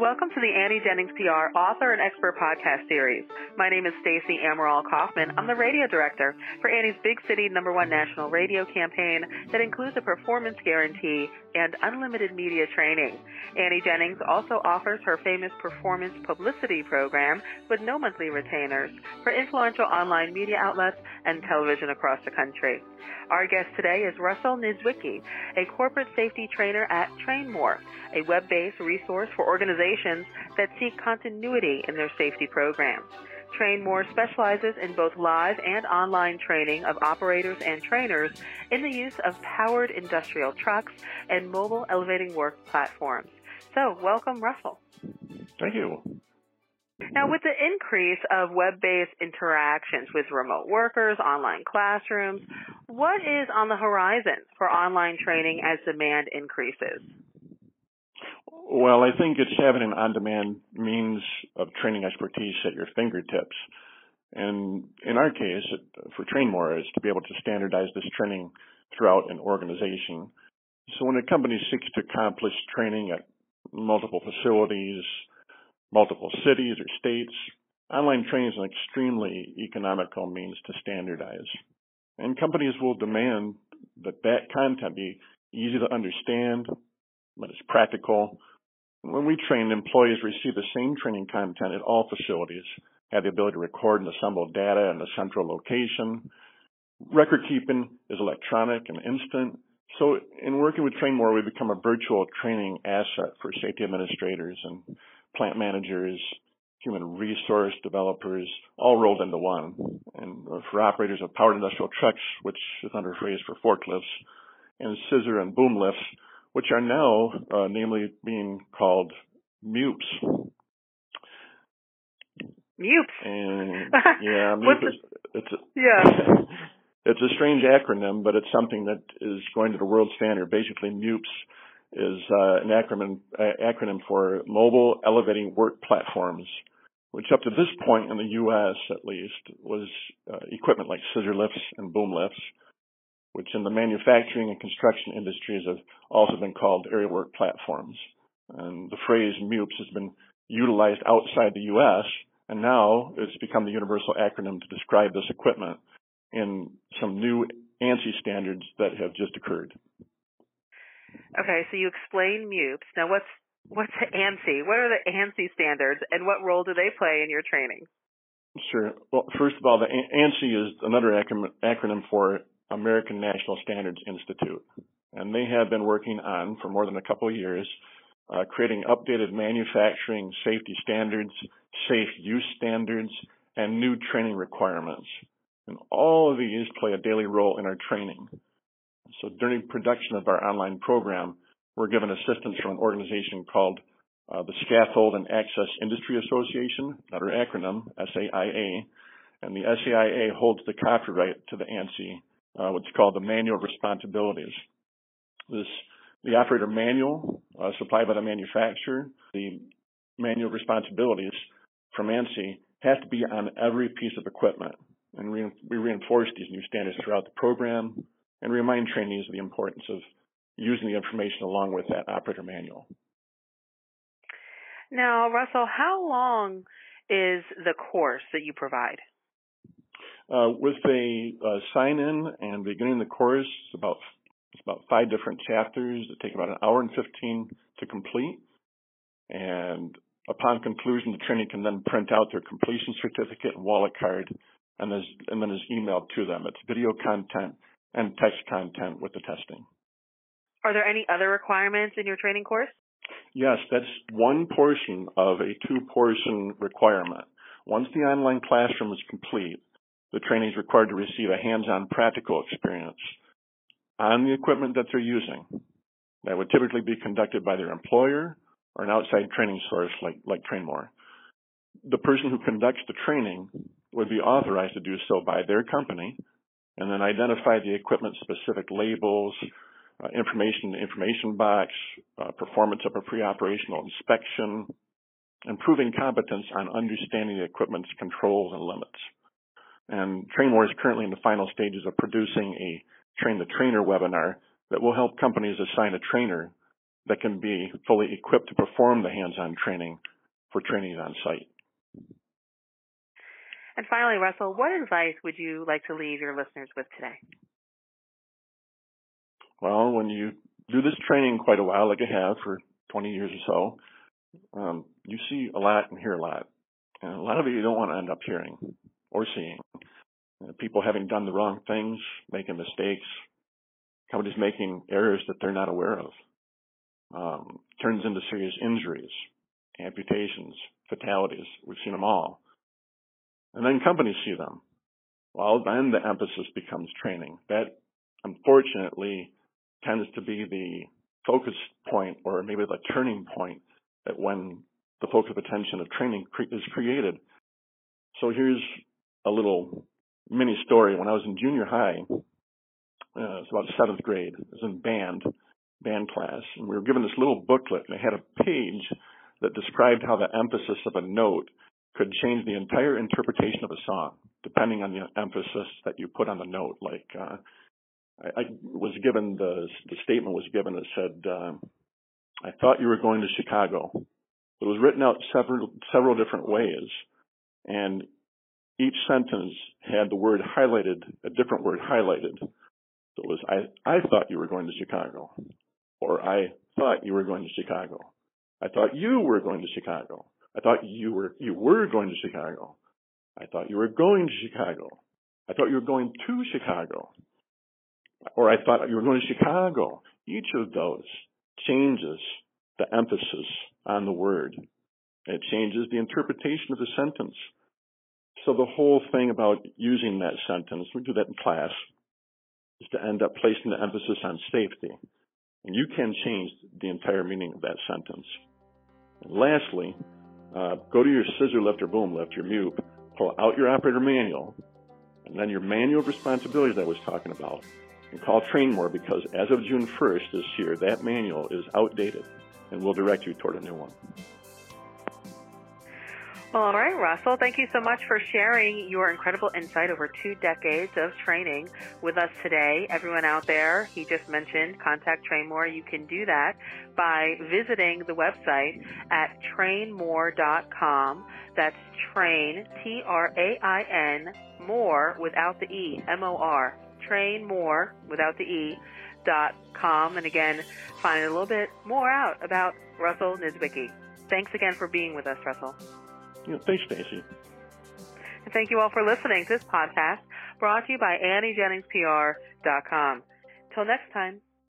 Welcome to the Annie Jennings PR author and expert podcast series. My name is Stacey Amaral Kaufman. I'm the radio director for Annie's Big City number one national radio campaign that includes a performance guarantee and unlimited media training. Annie Jennings also offers her famous performance publicity program with no monthly retainers for influential online media outlets and television across the country. Our guest today is Russell Niedzwiecki, a corporate safety trainer at TrainMor, a web-based resource for organizations that seek continuity in their safety programs. TrainMor specializes in both live and online training of operators and trainers in the use of powered industrial trucks and mobile elevating work platforms. So, welcome, Russell. Thank you. Now, with the increase of web-based interactions with remote workers, online classrooms, what is on the horizon for online training as demand increases? Well, I think it's having an on-demand means of training expertise at your fingertips. And in our case, for TrainMor, is to be able to standardize this training throughout an organization. So when a company seeks to accomplish training at multiple facilities, multiple cities or states, online training is an extremely economical means to standardize. And companies will demand that that content be easy to understand, that it's practical. When we train, employees receive the same training content at all facilities, have the ability to record and assemble data in a central location. Record keeping is electronic and instant. So in working with TrainMor, we become a virtual training asset for safety administrators and plant managers, human resource developers, all rolled into one. And for operators of powered industrial trucks, which is under phrase for forklifts, and scissor and boom lifts, which are now uh, namely being called MEWPs. MEWPs. And yeah, MEWPs. Is, it's a, yeah. it's a strange acronym, but it's something that is going to the world standard. Basically, MEWPs is uh, an acronym uh, acronym for Mobile Elevating Work Platforms, which up to this point in the U.S. at least was uh, equipment like scissor lifts and boom lifts, which in the manufacturing and construction industries have also been called aerial work platforms. And the phrase MEWPs has been utilized outside the U.S. and now it's become the universal acronym to describe this equipment in some new ANSI standards that have just occurred. Okay, so you explain MEWPs. Now, what's what's ANSI? What are the ANSI standards, and what role do they play in your training? Sure. Well, first of all, the ANSI is another acronym for American National Standards Institute, and they have been working on for more than a couple of years, uh, creating updated manufacturing safety standards, safe use standards, and new training requirements. And all of these play a daily role in our training. So during production of our online program, we're given assistance from an organization called uh, the Scaffold and Access Industry Association, another acronym, SAIA, and the SAIA holds the copyright to the ANSI, uh, what's called the Manual Responsibilities. This, the operator manual uh, supplied by the manufacturer, the Manual Responsibilities from ANSI has to be on every piece of equipment. And we, we reinforce these new standards throughout the program, and remind trainees of the importance of using the information along with that operator manual. Now, Russell, how long is the course that you provide? Uh, with a uh, sign in and beginning the course, it's about it's about five different chapters that take about an hour and 15 to complete. And upon conclusion, the trainee can then print out their completion certificate and wallet card, and, is, and then is emailed to them. It's video content and text content with the testing. Are there any other requirements in your training course? Yes, that's one portion of a two portion requirement. Once the online classroom is complete, the trainee is required to receive a hands-on practical experience on the equipment that they're using. That would typically be conducted by their employer or an outside training source like, like TrainMor. The person who conducts the training would be authorized to do so by their company and then identify the equipment specific labels, uh, information information box, uh, performance of a pre-operational inspection, improving competence on understanding the equipment's controls and limits. And TrainMor is currently in the final stages of producing a train the trainer webinar that will help companies assign a trainer that can be fully equipped to perform the hands-on training for trainees on site. And finally, Russell, what advice would you like to leave your listeners with today? Well, when you do this training quite a while, like I have for 20 years or so, um, you see a lot and hear a lot. And a lot of it you don't want to end up hearing or seeing. People having done the wrong things, making mistakes, companies making errors that they're not aware of. Um, turns into serious injuries, amputations, fatalities. We've seen them all. And then companies see them. Well, then the emphasis becomes training. That unfortunately tends to be the focus point or maybe the turning point that when the focus of attention of training is created. So here's a little mini story. When I was in junior high, uh, it's about seventh grade. I was in band, band class, and we were given this little booklet, and it had a page that described how the emphasis of a note could change the entire interpretation of a song, depending on the emphasis that you put on the note. Like, uh, I, I was given the the statement was given that said, uh, "I thought you were going to Chicago." It was written out several several different ways, and each sentence had the word highlighted, a different word highlighted. So it was, I, I thought you were going to Chicago. Or I thought you were going to Chicago. I thought you were going to Chicago. I thought you were, you were going to Chicago. I thought you were going to Chicago. I thought you were going to Chicago. Or I thought you were going to Chicago. Each of those changes the emphasis on the word. It changes the interpretation of the sentence. So the whole thing about using that sentence, we do that in class, is to end up placing the emphasis on safety. And you can change the entire meaning of that sentence. And lastly, uh, go to your scissor lift or boom lift, your MEWP, pull out your operator manual, and then your manual of responsibilities I was talking about, and call TrainMor because as of June 1st this year, that manual is outdated and will direct you toward a new one. All right, Russell. Thank you so much for sharing your incredible insight over two decades of training with us today. Everyone out there, he just mentioned contact TrainMor. You can do that by visiting the website at trainmor.com. That's train, T-R-A-I-N, more without the E, M-O-R. Train more without the E dot com. And again, find a little bit more out about Russell Niedzwiecki. Thanks again for being with us, Russell. Yeah, thanks, Stacy. And thank you all for listening to this podcast brought to you by AnnieJenningsPR.com. Till next time.